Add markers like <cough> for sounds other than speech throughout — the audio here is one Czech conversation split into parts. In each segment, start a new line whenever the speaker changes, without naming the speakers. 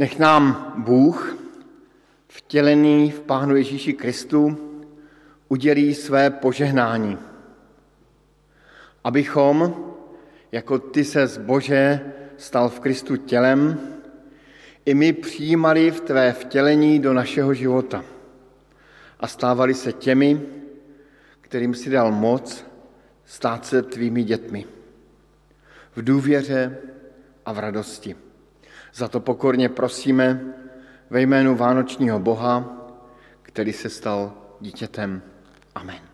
Nech nám Bůh, vtělený v Pánu Ježíši Kristu, udělí své požehnání, abychom, jako ty se z Bože stal v Kristu tělem, i my přijímali v tvé vtělení do našeho života a stávali se těmi, kterým si dal moc stát se tvými dětmi. V důvěře a v radosti. Za to pokorně prosíme ve jménu Vánočního Boha, který se stal dítětem. Amen.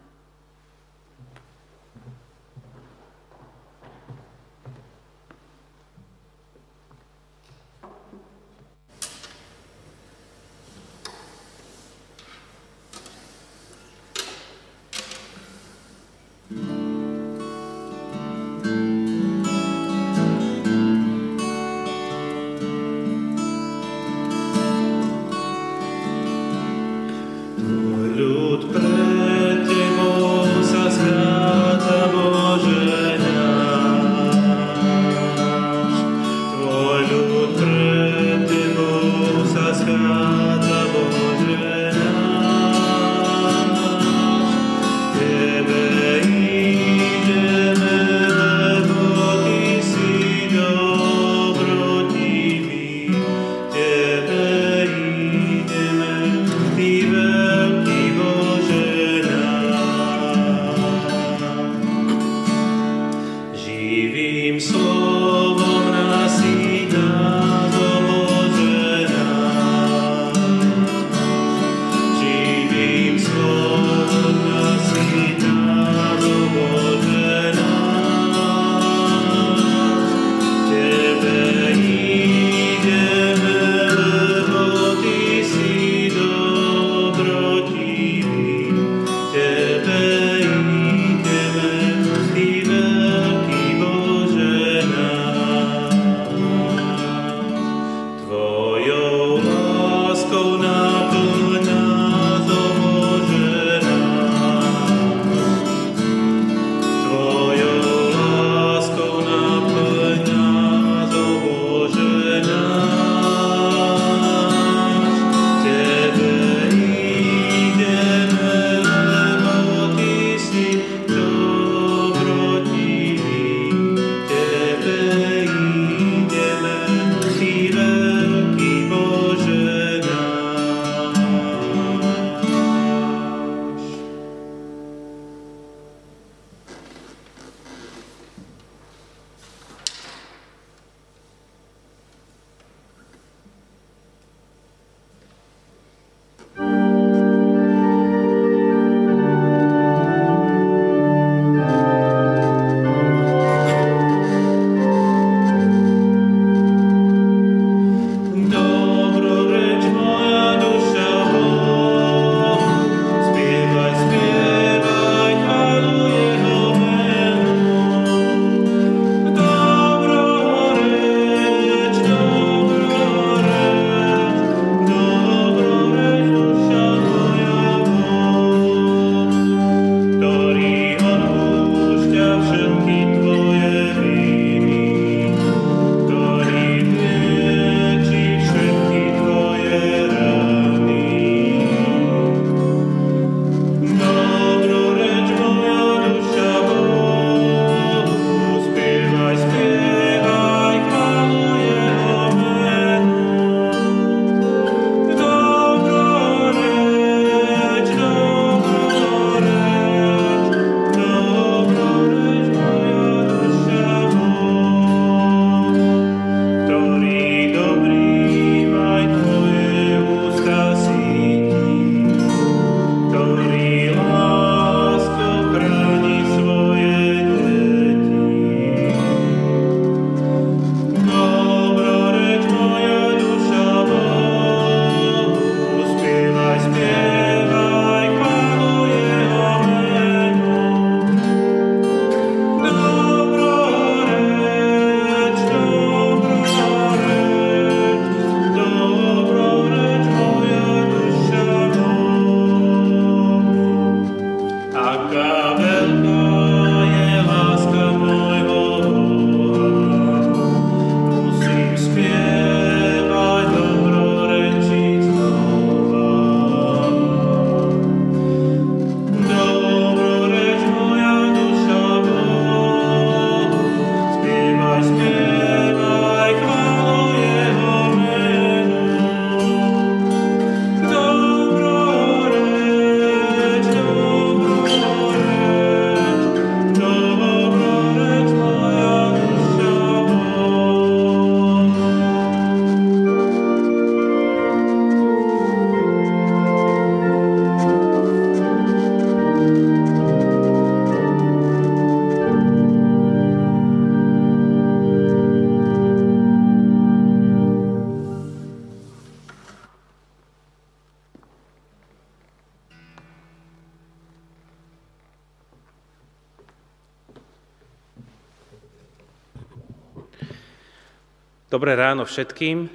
Všetkým,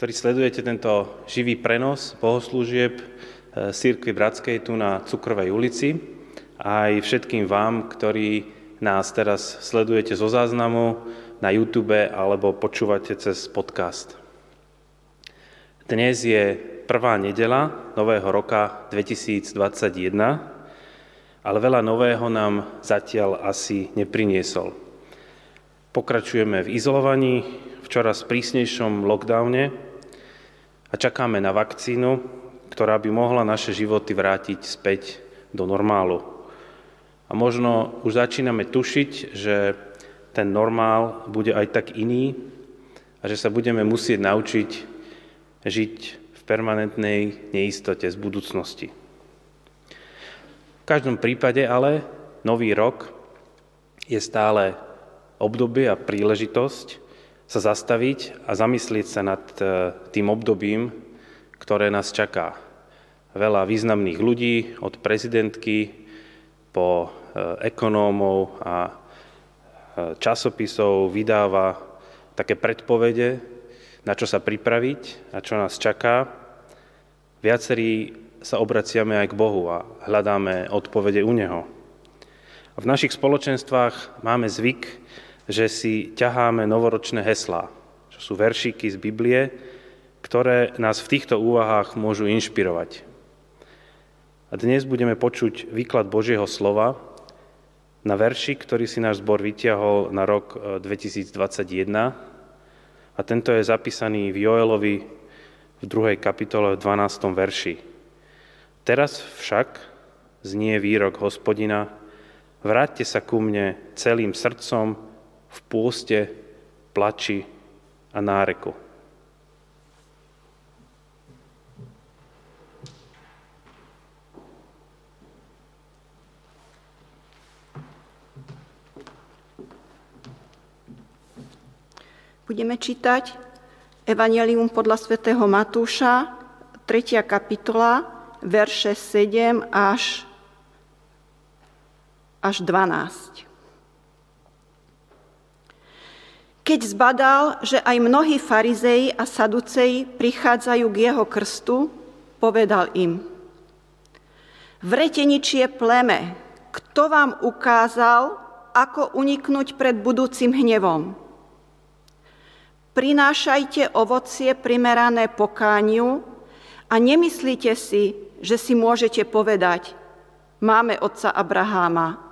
ktorí sledujete tento živý prenos bohoslúžieb eh, Bratskej tu na Cukrovej ulici a aj všetkým vám, ktorí nás teraz sledujete zo záznamu na YouTube alebo počúvate cez podcast. Dnes je prvá nedela nového roka 2021, ale veľa nového nám zatiaľ asi nepriniesol. Pokračujeme v izolovaní, čoraz prísnejšom lockdowne a čakáme na vakcínu, ktorá by mohla naše životy vrátiť späť do normálu. A možno už začíname tušiť, že ten normál bude aj tak iný a že sa budeme musieť naučiť žiť v permanentnej neistote z budúcnosti. V každom prípade ale nový rok je stále obdobie a príležitosť sa zastaviť a zamyslieť sa nad e, tým obdobím, ktoré nás čaká. Veľa významných ľudí, od prezidentky po e, ekonómov a e, časopisov vydáva také predpovede, na čo sa pripraviť a čo nás čaká. Viacerí sa obraciame aj k Bohu a hľadáme odpovede u Neho. V našich spoločenstvách máme zvyk že si ťaháme novoročné heslá, čo sú veršíky z Biblie, ktoré nás v týchto úvahách môžu inšpirovať. A dnes budeme počuť výklad Božieho slova na verši, ktorý si náš zbor vytiahol na rok 2021. E, A tento je zapísaný v Joelovi v 2. kapitole v 12. verši. Teraz však znie výrok hospodina, vráťte sa ku mne celým srdcom, v pôste, plači a náreku.
Budeme čítať Evangelium podľa svätého Matúša, 3. kapitola, verše 7 až, až 12. Keď zbadal, že aj mnohí farizeji a saduceji prichádzajú k jeho krstu, povedal im, vreteničie pleme, kto vám ukázal, ako uniknúť pred budúcim hnevom? Prinášajte ovocie primerané pokániu a nemyslíte si, že si môžete povedať, máme otca Abraháma.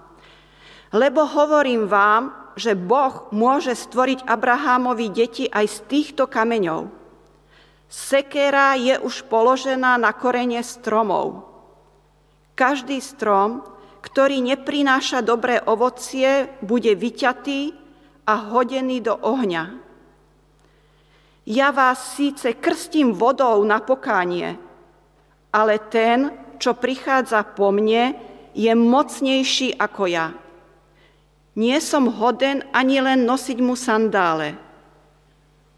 Lebo hovorím vám, že Boh môže stvoriť Abrahámovi deti aj z týchto kameňov. Sekera je už položená na korene stromov. Každý strom, ktorý neprináša dobré ovocie, bude vyťatý a hodený do ohňa. Ja vás síce krstím vodou na pokánie, ale ten, čo prichádza po mne, je mocnejší ako ja nie som hoden ani len nosiť mu sandále.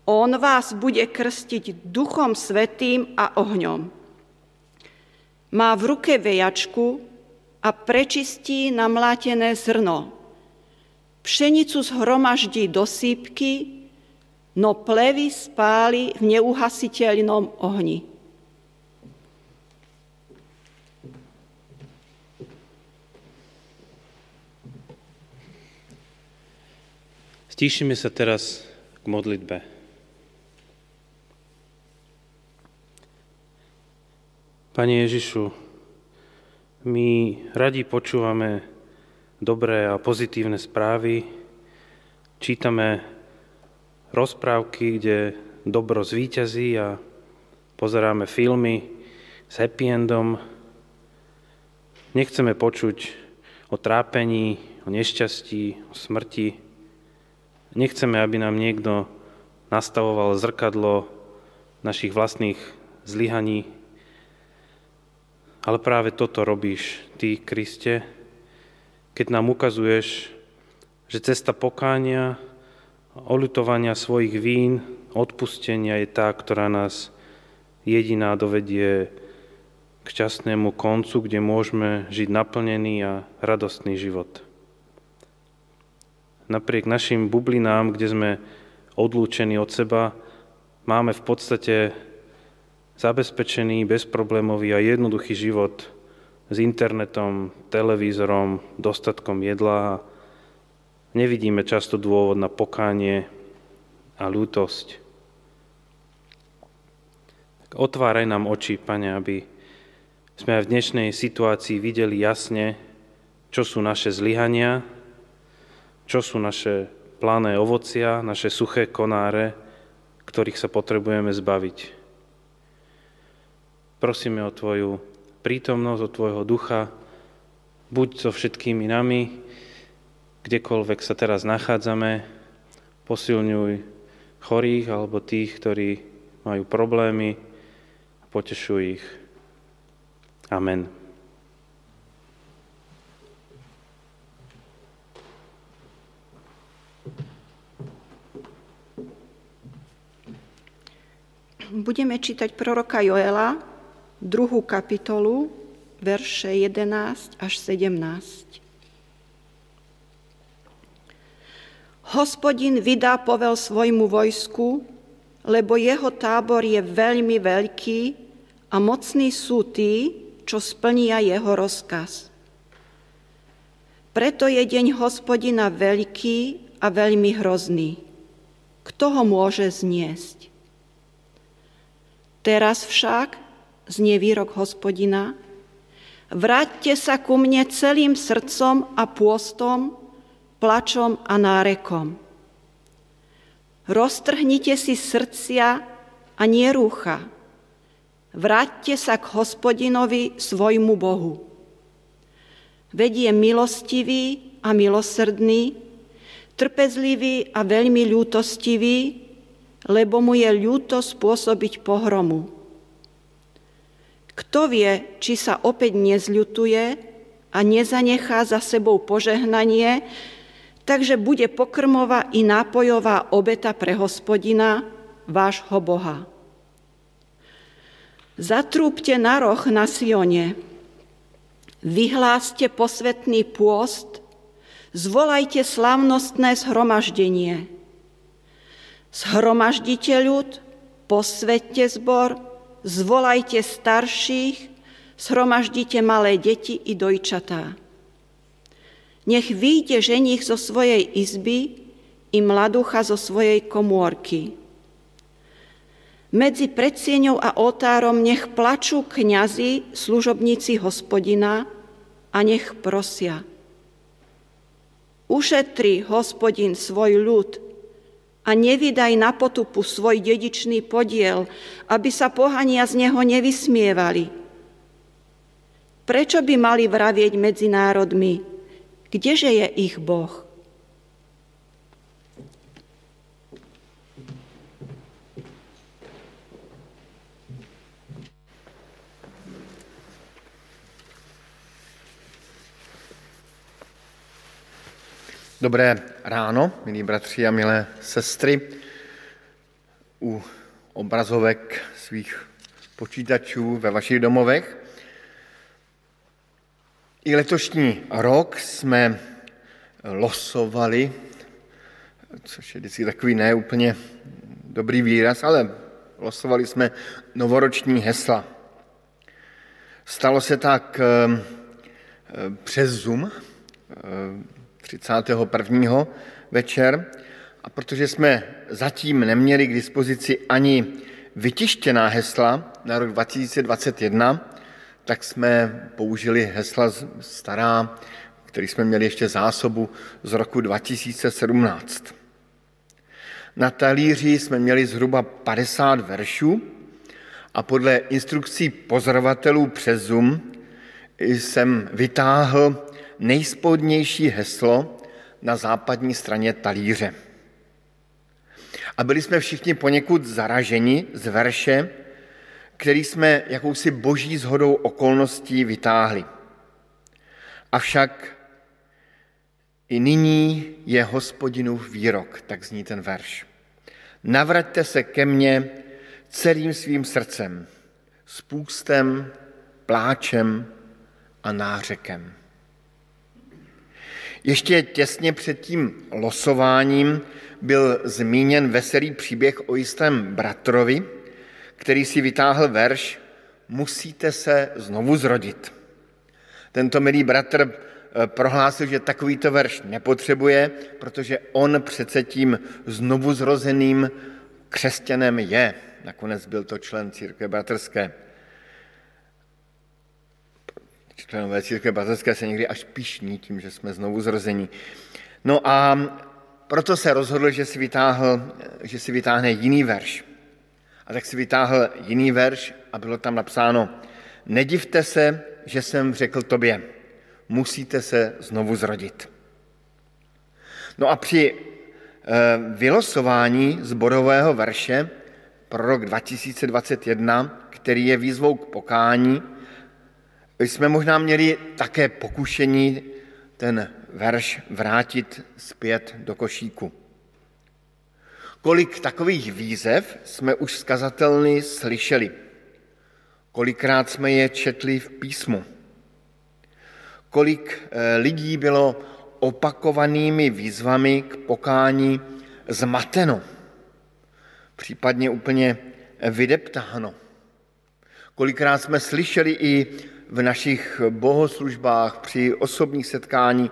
On vás bude krstiť duchom svetým a ohňom. Má v ruke vejačku a prečistí namlátené zrno. Pšenicu zhromaždí do sípky, no plevy spáli v neuhasiteľnom ohni.
Stíšime sa teraz k modlitbe. Pane Ježišu, my radi počúvame dobré a pozitívne správy, čítame rozprávky, kde dobro zvíťazí a pozeráme filmy s happy endom. Nechceme počuť o trápení, o nešťastí, o smrti, Nechceme, aby nám niekto nastavoval zrkadlo našich vlastných zlyhaní, ale práve toto robíš Ty, Kriste, keď nám ukazuješ, že cesta pokánia, oľutovania svojich vín, odpustenia je tá, ktorá nás jediná dovedie k šťastnému koncu, kde môžeme žiť naplnený a radostný život napriek našim bublinám, kde sme odlúčení od seba, máme v podstate zabezpečený, bezproblémový a jednoduchý život s internetom, televízorom, dostatkom jedla. Nevidíme často dôvod na pokánie a ľútosť. Tak otváraj nám oči, Pane, aby sme aj v dnešnej situácii videli jasne, čo sú naše zlyhania, čo sú naše plané ovocia, naše suché konáre, ktorých sa potrebujeme zbaviť. Prosíme o Tvoju prítomnosť, o Tvojho ducha, buď so všetkými nami, kdekoľvek sa teraz nachádzame, posilňuj chorých alebo tých, ktorí majú problémy a potešuj ich. Amen.
Budeme čítať proroka Joela, druhú kapitolu, verše 11 až 17. Hospodin vydá povel svojmu vojsku, lebo jeho tábor je veľmi veľký a mocní sú tí, čo splnia jeho rozkaz. Preto je deň hospodina veľký a veľmi hrozný. Kto ho môže zniesť? Teraz však, znie výrok hospodina, vráťte sa ku mne celým srdcom a pôstom, plačom a nárekom. Roztrhnite si srdcia a nie rúcha. Vráťte sa k hospodinovi svojmu Bohu. Vedie milostivý a milosrdný, trpezlivý a veľmi ľútostivý, lebo mu je ľúto spôsobiť pohromu. Kto vie, či sa opäť nezľutuje a nezanechá za sebou požehnanie, takže bude pokrmová i nápojová obeta pre hospodina, vášho Boha. Zatrúbte na roh na Sione, vyhláste posvetný pôst, zvolajte slavnostné zhromaždenie – Zhromaždite ľud, posvedte zbor, zvolajte starších, zhromaždite malé deti i dojčatá. Nech vyjde ženich zo svojej izby i mladucha zo svojej komórky. Medzi predsieňou a oltárom nech plačú kňazi, služobníci hospodina a nech prosia. Ušetri hospodin svoj ľud, a nevydaj na potupu svoj dedičný podiel, aby sa pohania z neho nevysmievali. Prečo by mali vravieť medzi národmi? Kdeže je ich Boh?
Dobré ráno, milí bratři a milé sestry. U obrazovek svých počítačů ve vašich domovech. I letošní rok jsme losovali, což je vždycky takový neúplně dobrý výraz, ale losovali jsme novoroční hesla. Stalo se tak eh, přes Zoom, eh, 31. večer. A protože jsme zatím neměli k dispozici ani vytištěná hesla na rok 2021, tak jsme použili hesla stará, který jsme měli ještě zásobu z roku 2017. Na talíři jsme měli zhruba 50 veršů a podle instrukcí pozorovatelů přes Zoom jsem vytáhl nejspodnější heslo na západní straně talíře. A byli jsme všichni poněkud zaraženi z verše, který jsme jakousi boží zhodou okolností vytáhli. Avšak i nyní je hospodinův výrok, tak zní ten verš. Navraťte se ke mně celým svým srdcem, s půstem, pláčem a nářekem. Ještě těsně před tím losováním byl zmíněn veselý příběh o jistém bratrovi, který si vytáhl verš Musíte se znovu zrodit. Tento milý bratr eh, prohlásil, že takovýto verš nepotřebuje, protože on přece tím znovu zrozeným křesťanem je. Nakonec byl to člen církve bratrské. Členové církve bratrské se někdy až pišní tím, že jsme znovu zrození. No a proto se rozhodl, že si, vytáhl, že si vytáhne jiný verš. A tak si vytáhl jiný verš a bylo tam napsáno, nedivte se, že jsem řekl tobě, musíte se znovu zrodit. No a při eh, vylosování zborového verše pro rok 2021, který je výzvou k pokání, jsme možná měli také pokušení ten verš vrátit zpět do košíku. Kolik takových výzev jsme už skazatelny slyšeli. Kolikrát jsme je četli v písmu. Kolik eh, lidí bylo opakovanými výzvami k pokání zmateno, případně úplně vydeptáno. Kolikrát jsme slyšeli i v našich bohoslužbách při osobních setkání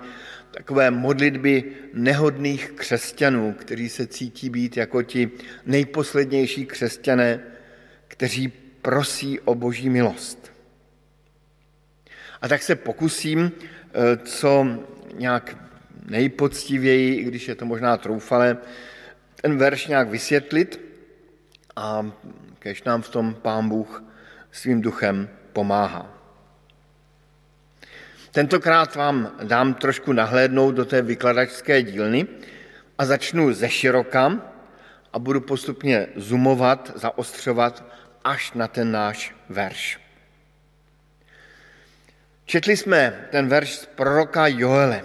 takové modlitby nehodných křesťanů, kteří se cítí být jako ti nejposlednější křesťané, kteří prosí o boží milost. A tak se pokusím, eh, co nějak nejpoctivěji, i když je to možná troufale, ten verš nějak vysvětlit a kež nám v tom pán Bůh svým duchem pomáhá. Tentokrát vám dám trošku nahlédnout do té vykladačské dílny a začnu ze široka a budu postupně zoomovat, zaostřovat až na ten náš verš. Četli jsme ten verš z proroka Joele,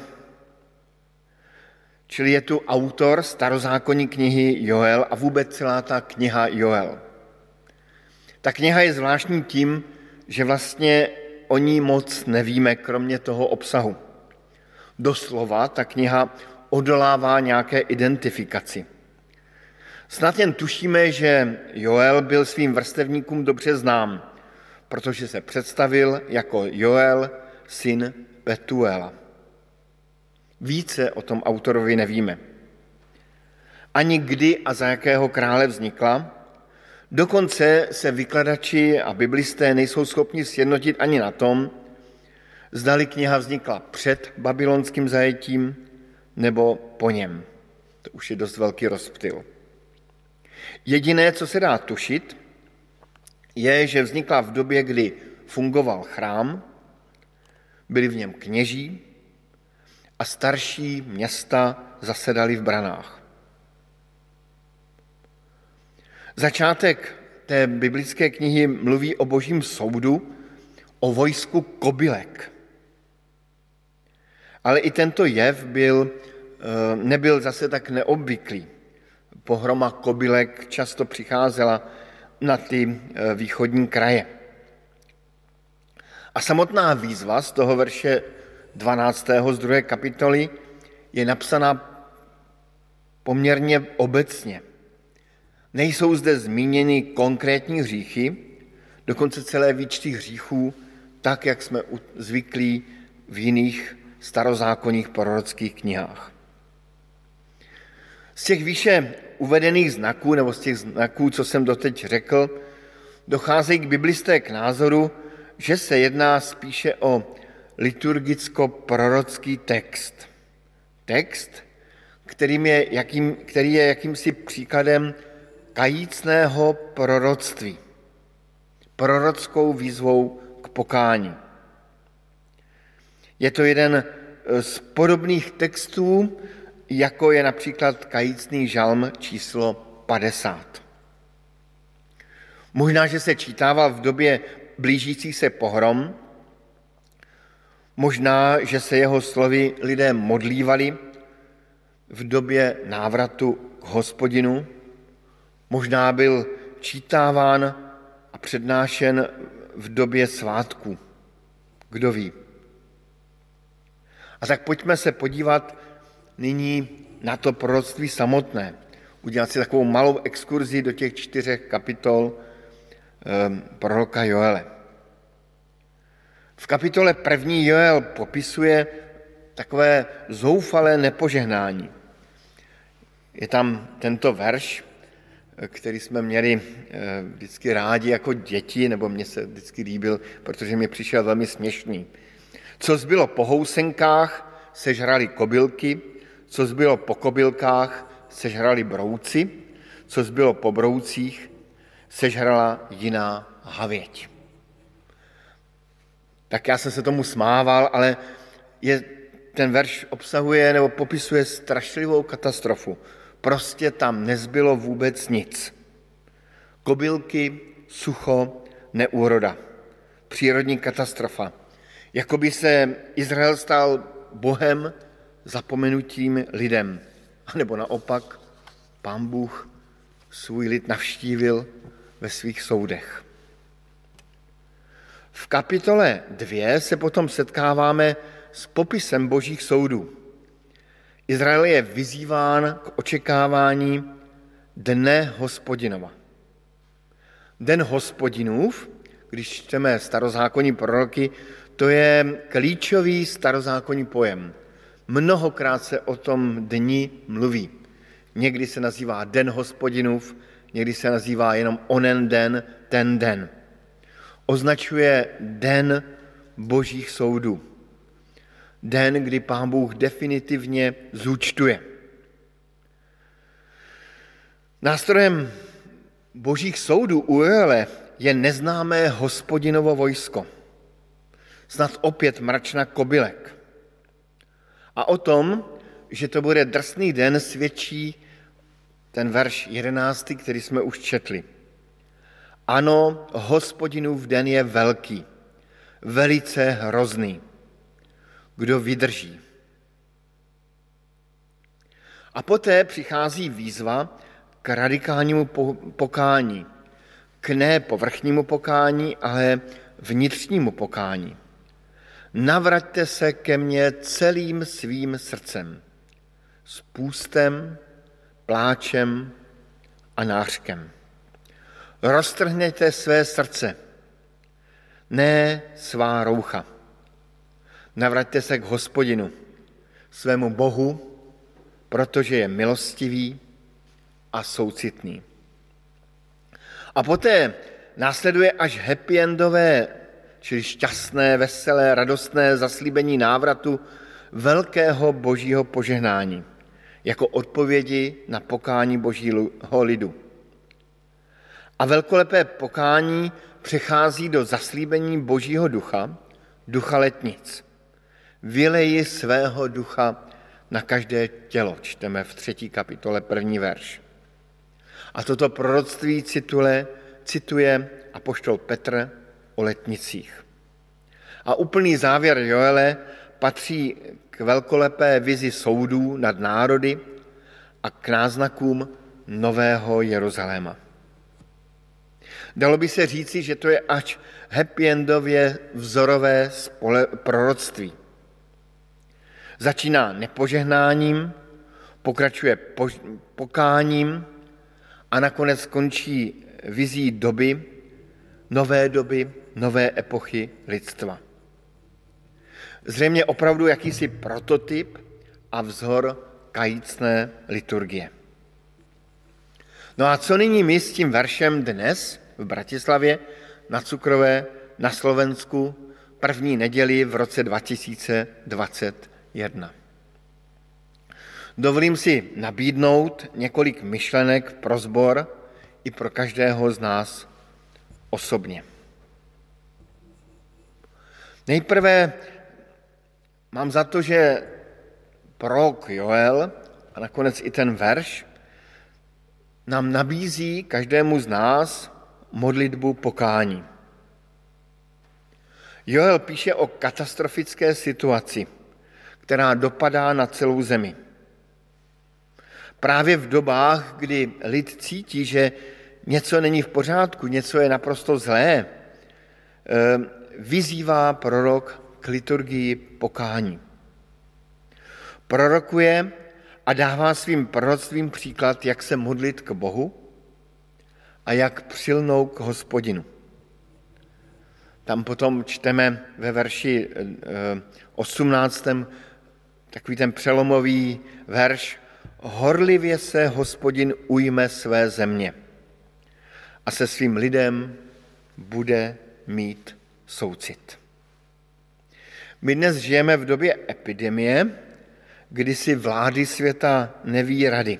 čili je tu autor starozákonní knihy Joel a vůbec celá ta kniha Joel. Ta kniha je zvláštní tím, že vlastně o ní moc nevíme, kromě toho obsahu. Doslova ta kniha odolává nějaké identifikaci. Snad jen tušíme, že Joel byl svým vrstevníkům dobře znám, protože se představil jako Joel, syn Petuela. Více o tom autorovi nevíme. Ani kdy a za jakého krále vznikla, Dokonce se vykladači a biblisté nejsou schopni sjednotit ani na tom, zdali kniha vznikla před babylonským zajetím nebo po něm. To už je dost velký rozptyl. Jediné, co se dá tušit, je, že vznikla v době, kdy fungoval chrám, byli v něm kněží a starší města zasedali v branách. Začátek té biblické knihy mluví o božím soudu, o vojsku kobylek. Ale i tento jev byl, eh, nebyl zase tak neobvyklý. Pohroma kobylek často přicházela na ty eh, východní kraje. A samotná výzva z toho verše 12. z druhé kapitoly je napsaná poměrně obecně. Nejsou zde zmíněny konkrétní hříchy, dokonce celé výčty hříchů, tak, jak jsme zvyklí v jiných starozákonních prorockých knihách. Z těch výše uvedených znaků, nebo z těch znaků, co jsem doteď řekl, docházejí k biblisté k názoru, že se jedná spíše o liturgicko-prorocký text. Text, kterým je jakým, který je jakýmsi příkladem kajícného proroctví, prorockou výzvou k pokání. Je to jeden z podobných textů, jako je například kajícný žalm číslo 50. Možná, že se čítával v době blížící se pohrom, možná, že se jeho slovy lidé modlívali v době návratu k hospodinu, Možná byl čítáván a přednášen v době svátku. Kdo ví? A tak pojďme se podívat nyní na to proroctví samotné. udělat si takovou malou exkurzi do těch čtyřech kapitol um, proroka Joele. V kapitole první Joel popisuje takové zoufalé nepožehnání. Je tam tento verš, který jsme měli eh, vždycky rádi jako děti, nebo mě se vždycky líbil, protože mi přišel velmi směšný. Co zbylo po housenkách, sežrali kobylky, co zbylo po kobylkách, sežrali brouci, co zbylo po broucích, sežrala jiná havěť. Tak já jsem se tomu smával, ale je, ten verš obsahuje nebo popisuje strašlivou katastrofu. Prostě tam nezbylo vůbec nic. Kobylky, sucho, neúroda. Přírodní katastrofa. Jakoby se Izrael stal Bohem zapomenutím lidem. A nebo naopak, pán Bůh svůj lid navštívil ve svých soudech. V kapitole 2 se potom setkáváme s popisem božích soudů. Izrael je vyzýván k očekávání dne hospodinova. Den hospodinův, když čteme starozákonní proroky, to je klíčový starozákonní pojem. Mnohokrát se o tom dni mluví. Někdy se nazývá den hospodinův, někdy se nazývá jenom onen den, ten den. Označuje den božích soudů. Den, kdy pán Bůh definitivně zúčtuje. Nástrojem božích soudů u Joele je neznámé hospodinovo vojsko. Snad opět mračna kobylek. A o tom, že to bude drsný den, svědčí ten verš jedenáctý, který jsme už četli. Ano, hospodinův den je velký, velice hrozný. Kdo vydrží? A poté přichází výzva k radikálnímu pokání. K ne povrchnímu pokání, ale vnitřnímu pokání. Navraťte se ke mně celým svým srdcem, s půstem, pláčem a nářkem. Roztrhněte své srdce, ne svá roucha. Navraťte se k hospodinu, svému Bohu, protože je milostivý a soucitný. A poté následuje až happy endové čili šťastné, veselé, radostné zaslíbení návratu velkého božího požehnání, jako odpovědi na pokání božího lidu. A velkolepé pokání přechází do zaslíbení božího ducha, ducha letnic. Vyleji svého ducha na každé tělo, čteme v třetí kapitole první verš. A toto proroctví cituje, cituje apoštol Petr o letnicích. A úplný závěr Joele patří k velkolepé vizi soudů nad národy a k náznakům nového Jeruzaléma. Dalo by se říci, že to je až happy endově vzorové spole- proroctví. Začíná nepožehnáním, pokračuje pokáním a nakonec skončí vizí doby, nové doby, nové epochy lidstva. Zřejmě opravdu jakýsi prototyp a vzor kajícné liturgie. No a co nyní my s tím veršem dnes v Bratislavě na Cukrové na Slovensku první neděli v roce 2021? Dovolím si nabídnout několik myšlenek pro zbor i pro každého z nás osobně. Nejprve mám za to, že prorok Joel a nakonec i ten verš nám nabízí každému z nás modlitbu pokání. Joel píše o katastrofické situaci, která dopadá na celou zemi. Právě v dobách, kdy lid cítí, že něco není v pořádku, něco je naprosto zlé, eh, vyzývá prorok k liturgii pokání. Prorokuje, a dává svým proroctvím příklad, jak se modlit k Bohu a jak přilnou k hospodinu. Tam potom čteme ve verši 18. Takový ten přelomový verš. Horlivě se hospodin ujme své země a se svým lidem bude mít soucit. My dnes žijeme v době epidemie, kdy si vlády světa neví rady,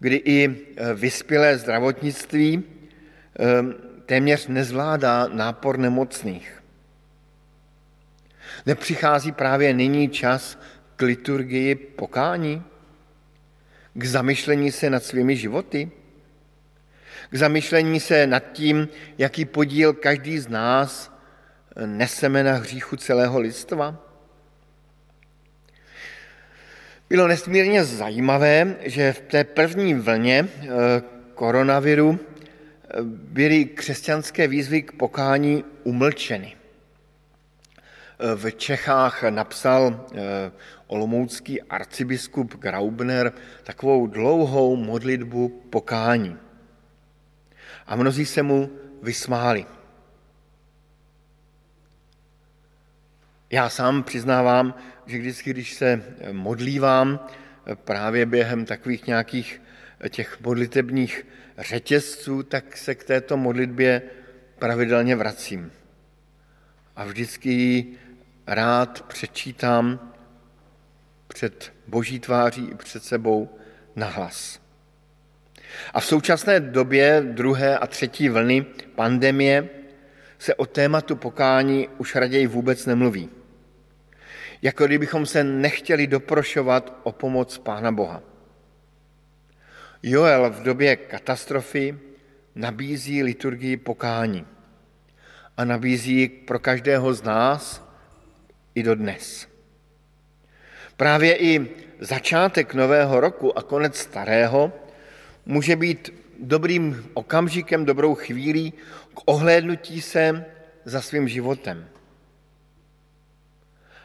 kdy i e, vyspělé zdravotnictví e, téměř nezvládá nápor nemocných. Nepřichází právě nyní čas k liturgii pokání? K zamyšlení se nad svými životy? K zamyšlení se nad tím, jaký podíl každý z nás neseme na hříchu celého lidstva? Bylo nesmírně zajímavé, že v té první vlně eh, koronaviru eh, byly křesťanské výzvy k pokání umlčeny. Eh, v Čechách napsal olomoucký arcibiskup Graubner takovou dlouhou modlitbu pokání. A mnozí se mu vysmáli. Já sám přiznávám, že vždycky, když se modlívám právě během takových nějakých těch modlitebních řetězců, tak se k této modlitbě pravidelně vracím. A vždycky ji rád přečítám před boží tváří i před sebou nahlas. A v současné době druhé a třetí vlny pandemie se o tématu pokání už raději vůbec nemluví. Jako kdybychom se nechtěli doprošovat o pomoc Pána Boha. Joel v době katastrofy nabízí liturgii pokání a nabízí pro každého z nás i do dnes. Právě i začátek nového roku a konec starého může být dobrým okamžikem, dobrou chvílí k ohlédnutí se za svým životem.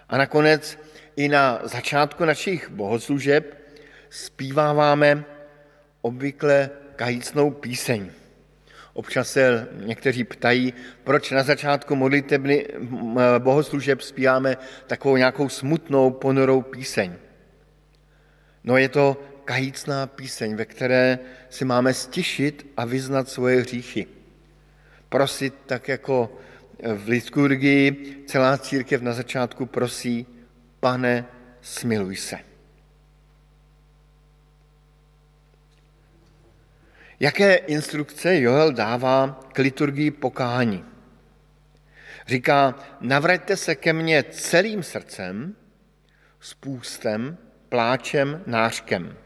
A nakonec i na začátku našich bohoslužeb zpíváváme obvykle kajícnou píseň. Občas se někteří ptají, proč na začátku modlitebny bohoslužeb zpíváme takovou nějakou smutnou, ponorou píseň. No je to kajícná píseň, ve které si máme stišit a vyznat svoje hříchy. Prosit tak jako v liturgii celá církev na začátku prosí, pane, smiluj se. Jaké instrukce Joel dává k liturgii pokání? Říká, navraťte se ke mně celým srdcem, spůstem, pláčem, nářkem.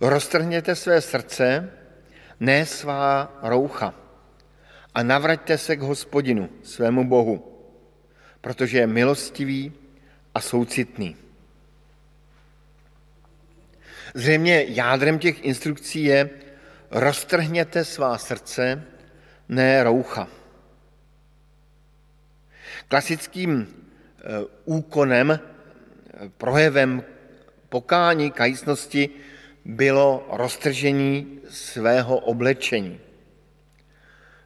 Roztrhněte své srdce, ne svá roucha a navraťte se k hospodinu, svému Bohu, protože je milostivý a soucitný. Zřejmě jádrem těch instrukcí je roztrhněte svá srdce, ne roucha. Klasickým eh, úkonem, eh, projevem pokání, kajícnosti bylo roztržení svého oblečení.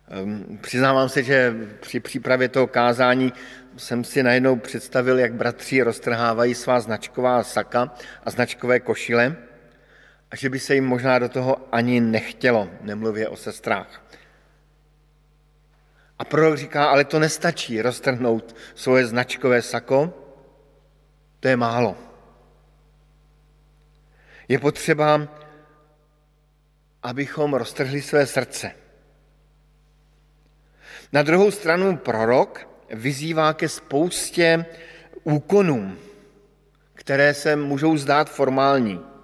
Ehm, přiznávám se, že při přípravě toho kázání jsem si najednou představil, jak bratři roztrhávají svá značková saka a značkové košile a že by se jim možná do toho ani nechtělo, nemluvě o sestrách. A prorok říká, ale to nestačí roztrhnout svoje značkové sako, to je málo. Je potřeba, abychom roztrhli své srdce. Na druhou stranu prorok vyzývá ke spoustě úkonům, které se můžou zdát formální.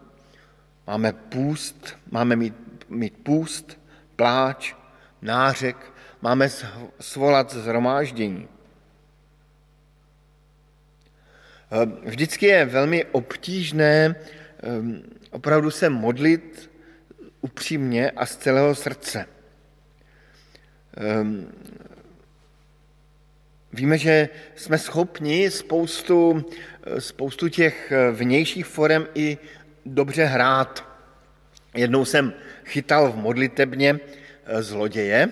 Máme půst, máme mít, mít půst, pláč, nářek, máme svolat zhromáždění. Vždycky je velmi obtížné Ehm, opravdu se modlit upřímně a z celého srdce. Ehm, víme, že jsme schopni spoustu, spoustu těch vnějších forem i dobře hrát. Jednou jsem chytal v modlitebně eh, zloděje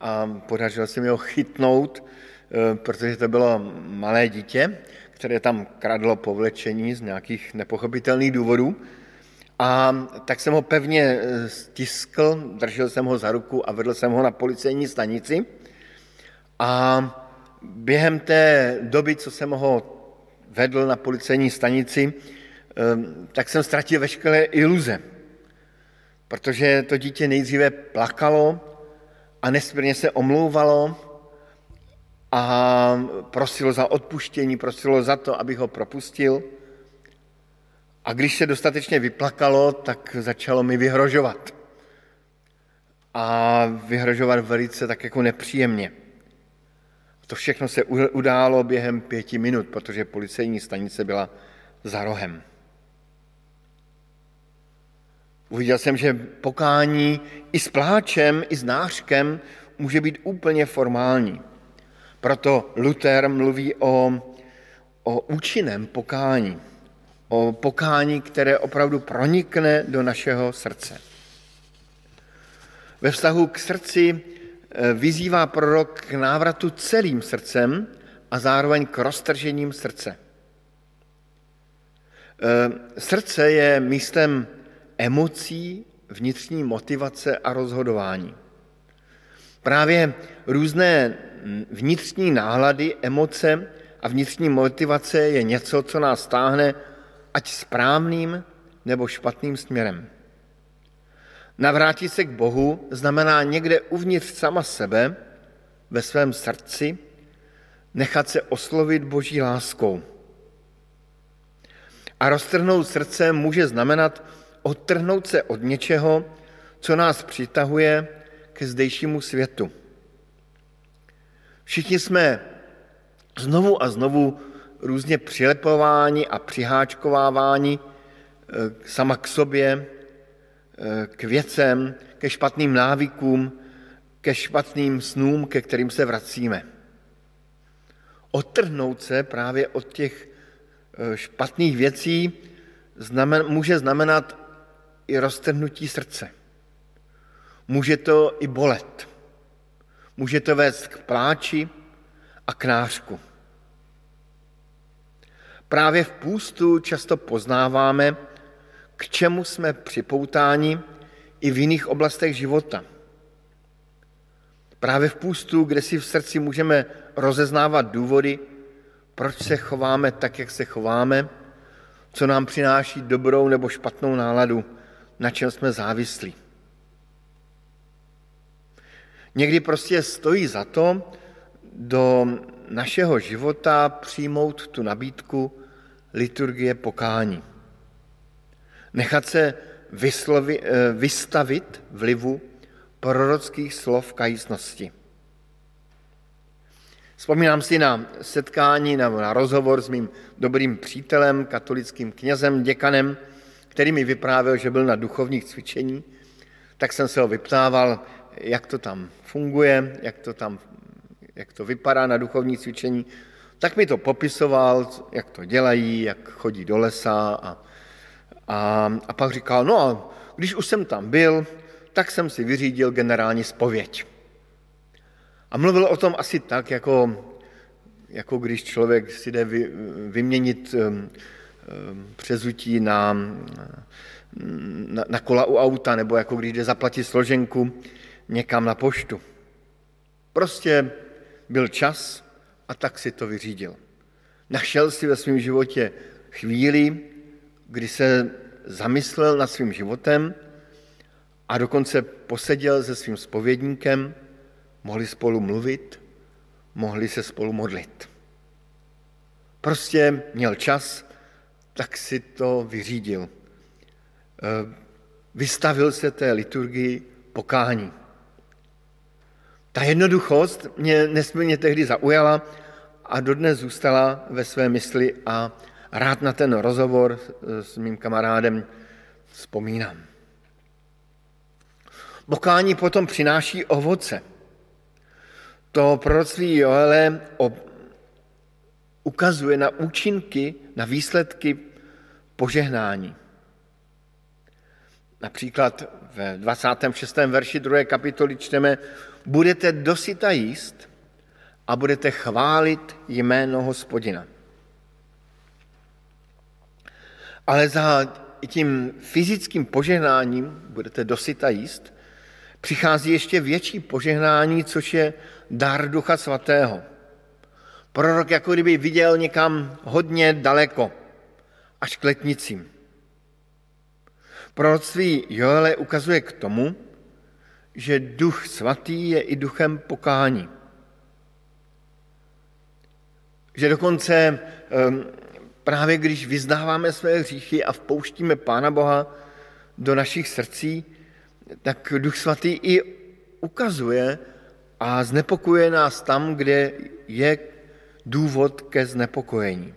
a podařilo se mi ho chytnout, eh, protože to bylo malé dítě, které tam kradlo povlečení z nějakých nepochopitelných důvodů. A tak jsem ho pevně eh, stiskl, držel jsem ho za ruku a vedl jsem ho na policejní stanici. A během té doby, co jsem ho vedl na policejní stanici, tak jsem ztratil veškeré iluze. Protože to dítě nejdříve plakalo a nesmírně se omlouvalo a prosilo za odpuštění, prosilo za to, abych ho propustil. A když se dostatečně vyplakalo, tak začalo mi vyhrožovat. A vyhrožovat velice tak jako nepříjemně. To všechno se událo během pěti minut, protože policejní stanice byla za rohem. Uviděl jsem, že pokání i s pláčem, i s nářkem může být úplně formální. Proto Luther mluví o, o účinném pokání o pokání, které opravdu pronikne do našeho srdce. Ve vztahu k srdci eh, vyzývá prorok k návratu celým srdcem a zároveň k roztržením srdce. Eh, srdce je místem emocí, vnitřní motivace a rozhodování. Právě různé vnitřní náhlady, emoce a vnitřní motivace je něco, co nás stáhne ať správným nebo špatným směrem. Navrátit se k Bohu znamená někde uvnitř sama sebe, ve svém srdci, nechat se oslovit Boží láskou. A roztrhnout srdce může znamenat odtrhnout se od něčeho, co nás přitahuje ke zdejšímu světu. Všichni jsme znovu a znovu různě přilepování a přiháčkovávání eh, sama k sobě, eh, k věcem, ke špatným návykům, ke špatným snům, ke kterým se vracíme. Odtrhnout se právě od těch eh, špatných věcí znamen, může znamenat i roztrhnutí srdce. Může to i bolet. Může to vést k pláči a k nářku. Právě v půstu často poznáváme, k čemu jsme připoutáni i v jiných oblastech života. Právě v půstu, kde si v srdci můžeme rozeznávat důvody, proč se chováme tak, jak se chováme, co nám přináší dobrou nebo špatnou náladu, na čem jsme závislí. Někdy prostě stojí za to do našeho života přijmout tu nabídku liturgie pokání. Nechat se vyslovi, eh, vystavit vlivu prorockých slov kajícnosti. Vzpomínám si na setkání, na, na rozhovor s mým dobrým přítelem, katolickým knězem, děkanem, který mi vyprávěl, že byl na duchovních cvičení, tak jsem se ho vyptával, jak to tam funguje, jak to tam jak to vypadá na duchovní cvičení, tak mi to popisoval, jak to dělají, jak chodí do lesa a, a, a pak říkal, no a když už jsem tam byl, tak jsem si vyřídil generální spověď. A mluvil o tom asi tak, jako, jako když člověk si jde vy, vyměnit um, přezutí na, na, na kola u auta, nebo jako když jde zaplatit složenku někam na poštu. Prostě byl čas a tak si to vyřídil. Našel si ve svém životě chvíli, kdy se zamyslel nad svým životem a dokonce poseděl se svým spovědníkem, mohli spolu mluvit, mohli se spolu modlit. Prostě měl čas, tak si to vyřídil. Eh, vystavil se té liturgii pokání. Ta jednoduchost mě nesmírně tehdy zaujala a dodnes zůstala ve své mysli a rád na ten rozhovor s mým kamarádem vzpomínám. Bokání potom přináší ovoce. To proroctví Joele ukazuje na účinky, na výsledky požehnání. Například ve 26. verši 2. kapitoly čteme, budete dosyta jíst a budete chválit jméno hospodina. Ale za tím fyzickým požehnáním, budete dosyta jíst, přichází ještě větší požehnání, což je dar Ducha Svatého. Prorok jako kdyby viděl někam hodně daleko, až k letnicím. Proroctví Joele ukazuje k tomu, že duch svatý je i duchem pokání. Že dokonce ehm, právě když vyznáváme své hříchy a vpouštíme Pána Boha do našich srdcí, tak Duch Svatý i ukazuje a znepokuje nás tam, kde je důvod ke znepokojení.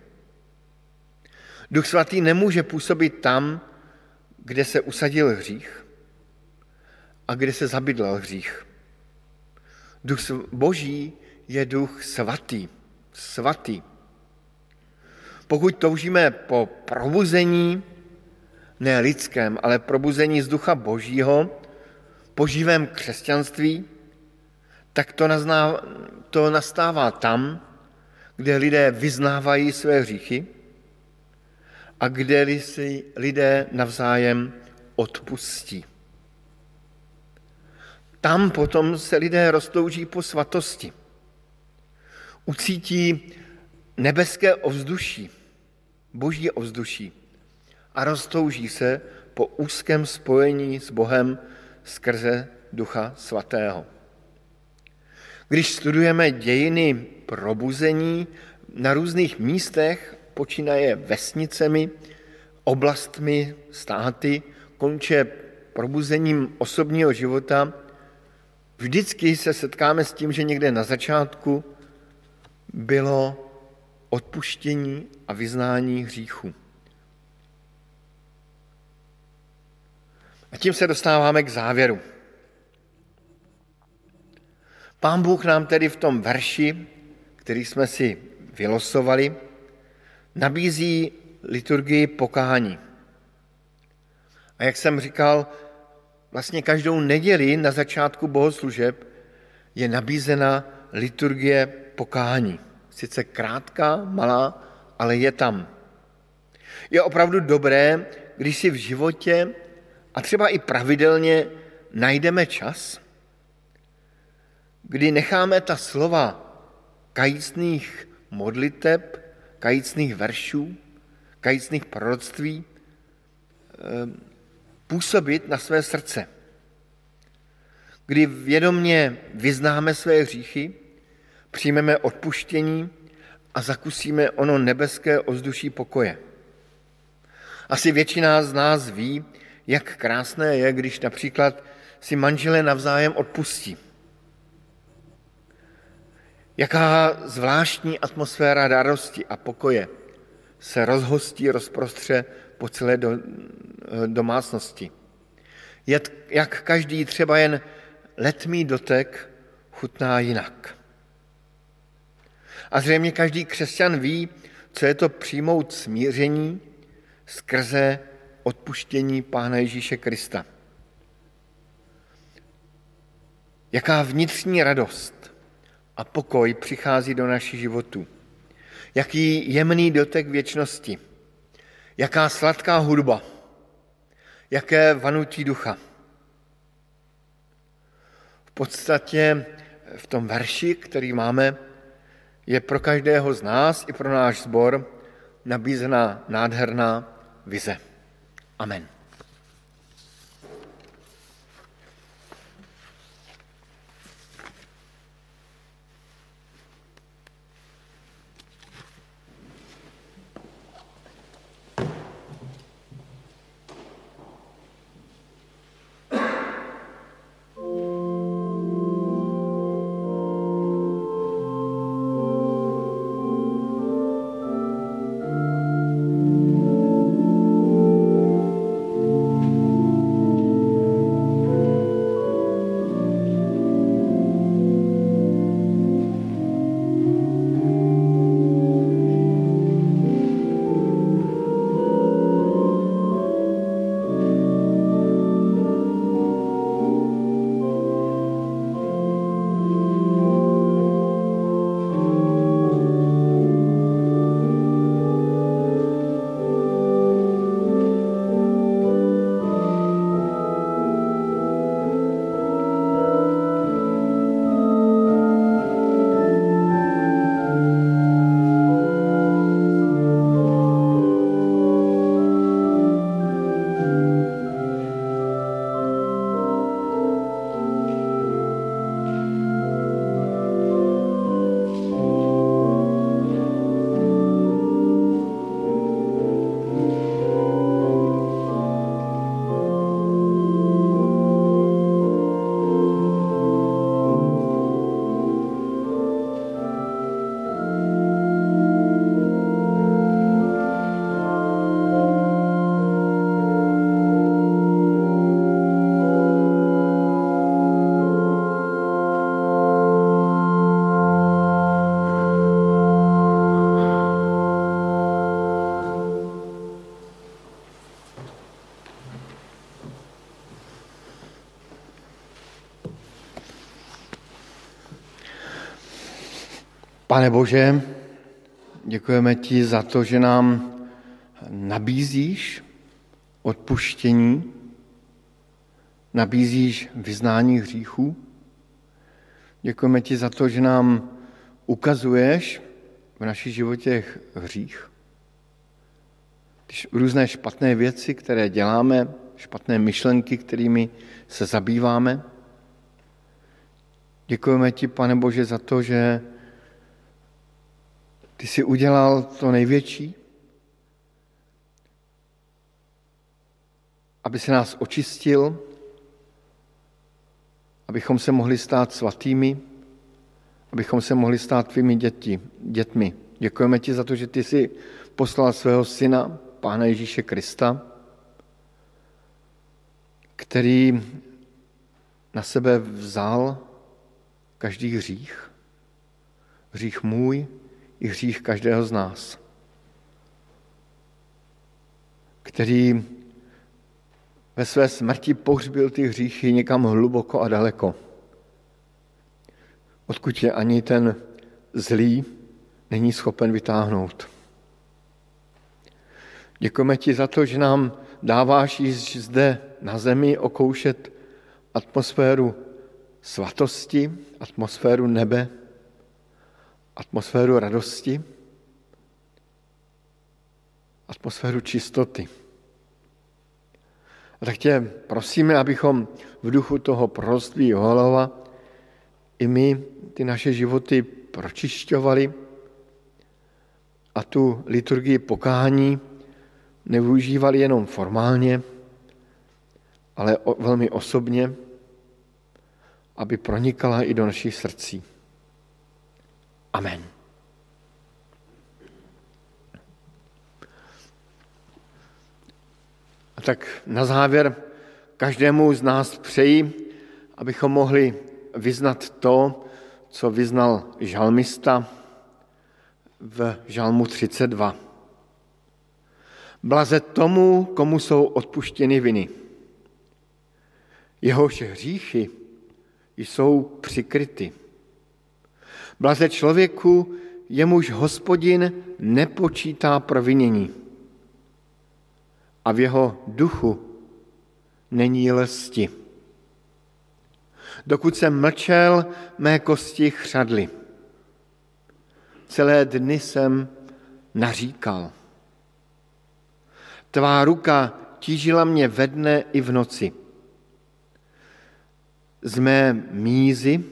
Duch Svatý nemůže působit tam, kde se usadil hřích a kde se zabydlel hřích. Duch Boží je duch svatý, svatý. Pokud toužíme po probuzení, ne lidském, ale probuzení z ducha božího, po živém křesťanství, tak to, nazná, to nastává tam, kde lidé vyznávají své hříchy a kde si lidé navzájem odpustí. Tam potom se lidé roztouží po svatosti. Ucítí nebeské ovzduší, boží ovzduší a roztouží se po úzkém spojení s Bohem skrze Ducha Svatého. Když studujeme dějiny probuzení na různých místech, počínaje vesnicemi, oblastmi, státy, konče probuzením osobního života, vždycky se setkáme s tím, že někde na začátku bylo odpuštění a vyznání hříchu. A tím se dostáváme k závěru. Pán Bůh nám tedy v tom verši, který jsme si vylosovali, nabízí liturgii pokání. A jak jsem říkal, vlastně každou neděli na začátku bohoslužeb je nabízena liturgie pokání. Sice krátká, malá, ale je tam. Je opravdu dobré, když si v životě a třeba i pravidelně najdeme čas, kdy necháme ta slova kajícných modliteb, kajícných veršů, kajícných proroctví eh, působit na své srdce. Kdy vědomně vyznáme své hříchy, přijmeme odpuštění a zakusíme ono nebeské ozduší pokoje. Asi většina z nás ví, jak krásné je, když například si manželé navzájem odpustí. Jaká zvláštní atmosféra radosti a pokoje se rozhostí, rozprostře po celé do, domácnosti. Jak každý třeba jen letmý dotek chutná jinak. A zřejmě každý křesťan ví, co je to přijmout smíření skrze odpuštění Pána Ježíše Krista. Jaká vnitřní radost a pokoj přichází do našich životů. Jaký jemný dotek věčnosti. Jaká sladká hudba. Jaké vanutí ducha. V podstatě v tom verši, který máme, je pro každého z nás i pro náš sbor nabízená nádherná vize. Amen. Pane Bože, děkujeme ti za to, že nám nabízíš odpuštění, nabízíš vyznání hříchů. Děkujeme ti za to, že nám ukazuješ v našich životech hřích. Když různé špatné věci, které děláme, špatné myšlenky, kterými se zabýváme. Děkujeme ti, pane Bože, za to, že ty jsi udělal to největší, aby se nás očistil, abychom se mohli stát svatými, abychom se mohli stát tvými děti, dětmi. Děkujeme ti za to, že ty jsi poslal svého syna, Pána Ježíše Krista, který na sebe vzal každý hřích, hřích můj i hřích každého z nás, který ve své smrti pohřbil ty hříchy někam hluboko a daleko, odkud je ani ten zlý není schopen vytáhnout. Děkujeme ti za to, že nám dáváš již zde na zemi okoušet atmosféru svatosti, atmosféru nebe, atmosféru radosti, atmosféru čistoty. A tak tě prosíme, abychom v duchu toho proroctví Johalova i my ty naše životy pročišťovali a tu liturgii pokání nevyužívali jenom formálně, ale velmi osobně, aby pronikala i do našich srdcí. Amen. A tak na závěr každému z nás přeji, abychom mohli vyznat to, co vyznal žalmista v žalmu 32. Blaze tomu, komu jsou odpuštěny viny. Jehož hříchy jsou přikryty. Blaze člověku, jemuž hospodin nepočítá provinění a v jeho duchu není lsti. Dokud jsem mlčel, mé kosti chřadly. Celé dny jsem naříkal. Tvá ruka tížila mě ve dne i v noci. Z mé mízy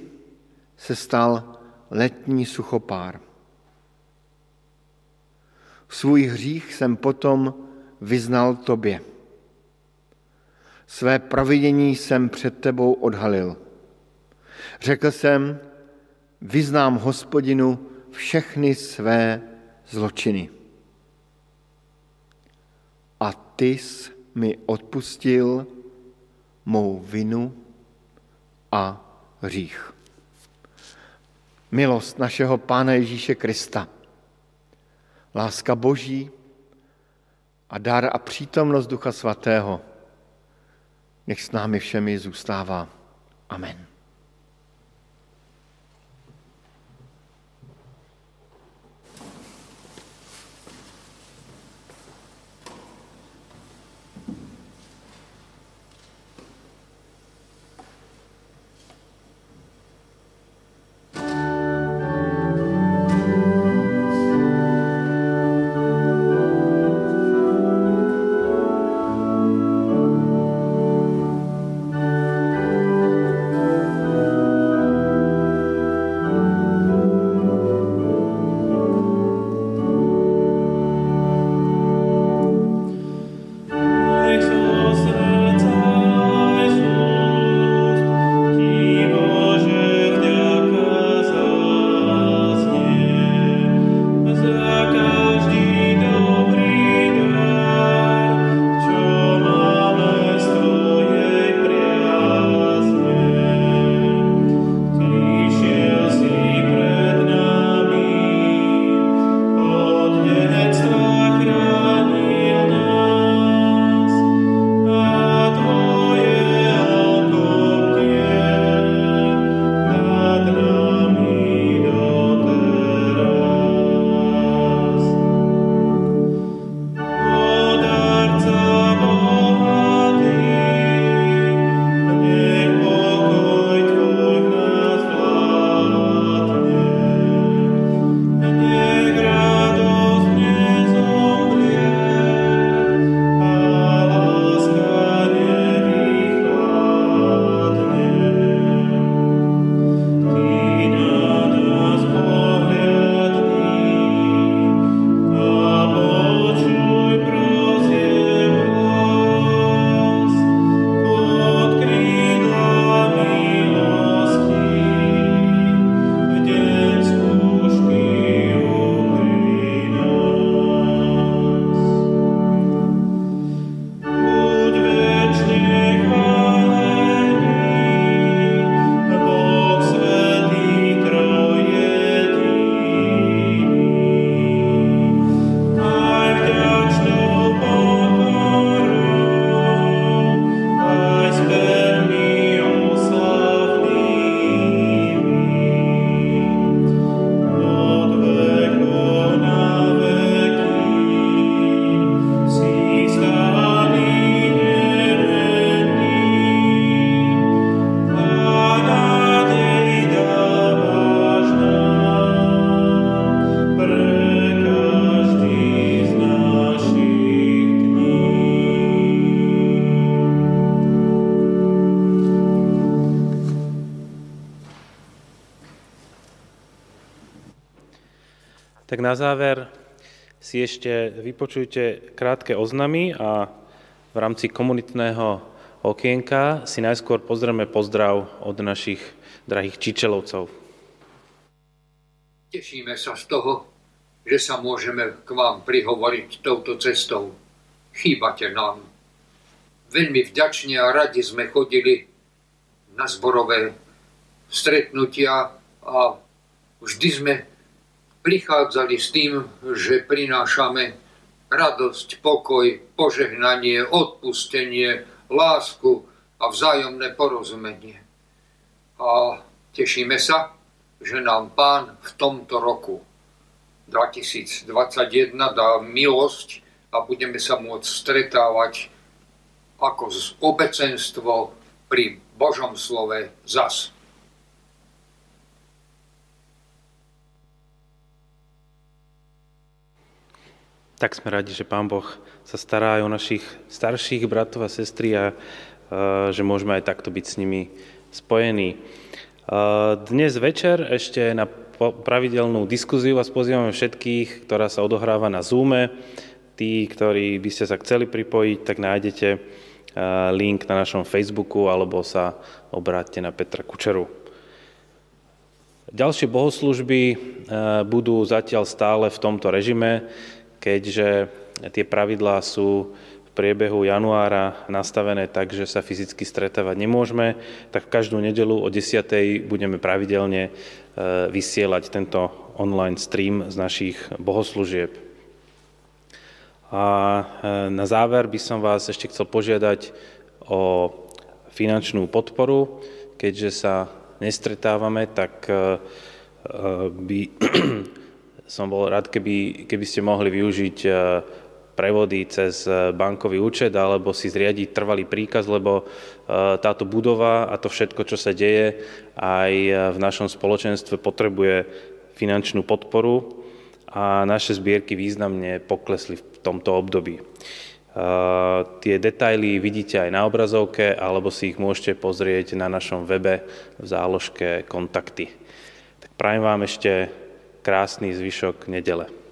se stal letní suchopár. Svůj hřích jsem potom vyznal tobě. Své providění jsem před tebou odhalil. Řekl jsem, vyznám hospodinu všechny své zločiny. A ty jsi mi odpustil mou vinu a hřích. Milost našeho Pána Ježíše Krista, láska Boží a dar a přítomnost Ducha Svatého, nech s námi všemi zůstává. Amen.
Záver si ešte vypočujte krátke oznamy a v rámci komunitného okienka si najskôr pozrieme pozdrav od našich drahých Čičelovcov.
Tešíme sa z toho, že sa môžeme k vám prihovoriť touto cestou. Chýbate nám. Veľmi vďačne a radi sme chodili na zborové stretnutia a vždy sme prichádzali s tým, že prinášame radosť, pokoj, požehnanie, odpustenie, lásku a vzájomné porozumenie. A tešíme sa, že nám Pán v tomto roku 2021 dá milosť a budeme sa môcť stretávať ako z obecenstvo pri Božom slove zas.
Tak sme radi, že Pán Boh sa stará o našich starších bratov a sestry a že môžeme aj takto byť s nimi spojení. Dnes večer ešte na pravidelnú diskuziu vás pozývame všetkých, ktorá sa odohráva na Zoome. Tí, ktorí by ste sa chceli pripojiť, tak nájdete link na našom Facebooku alebo sa obráťte na Petra Kučeru. Ďalšie bohoslužby budú zatiaľ stále v tomto režime keďže tie pravidlá sú v priebehu januára nastavené tak, že sa fyzicky stretávať nemôžeme, tak každú nedelu o 10. budeme pravidelne e, vysielať tento online stream z našich bohoslužieb. A e, na záver by som vás ešte chcel požiadať o finančnú podporu, keďže sa nestretávame, tak e, by <clears throat> som bol rád, keby, keby ste mohli využiť e, prevody cez e, bankový účet alebo si zriadiť trvalý príkaz, lebo e, táto budova a to všetko, čo sa deje aj v našom spoločenstve potrebuje finančnú podporu a naše zbierky významne poklesli v tomto období. Tie detaily vidíte aj na obrazovke, alebo si ich môžete pozrieť na našom webe v záložke kontakty. Tak prajem vám ešte krásny zvyšok nedele.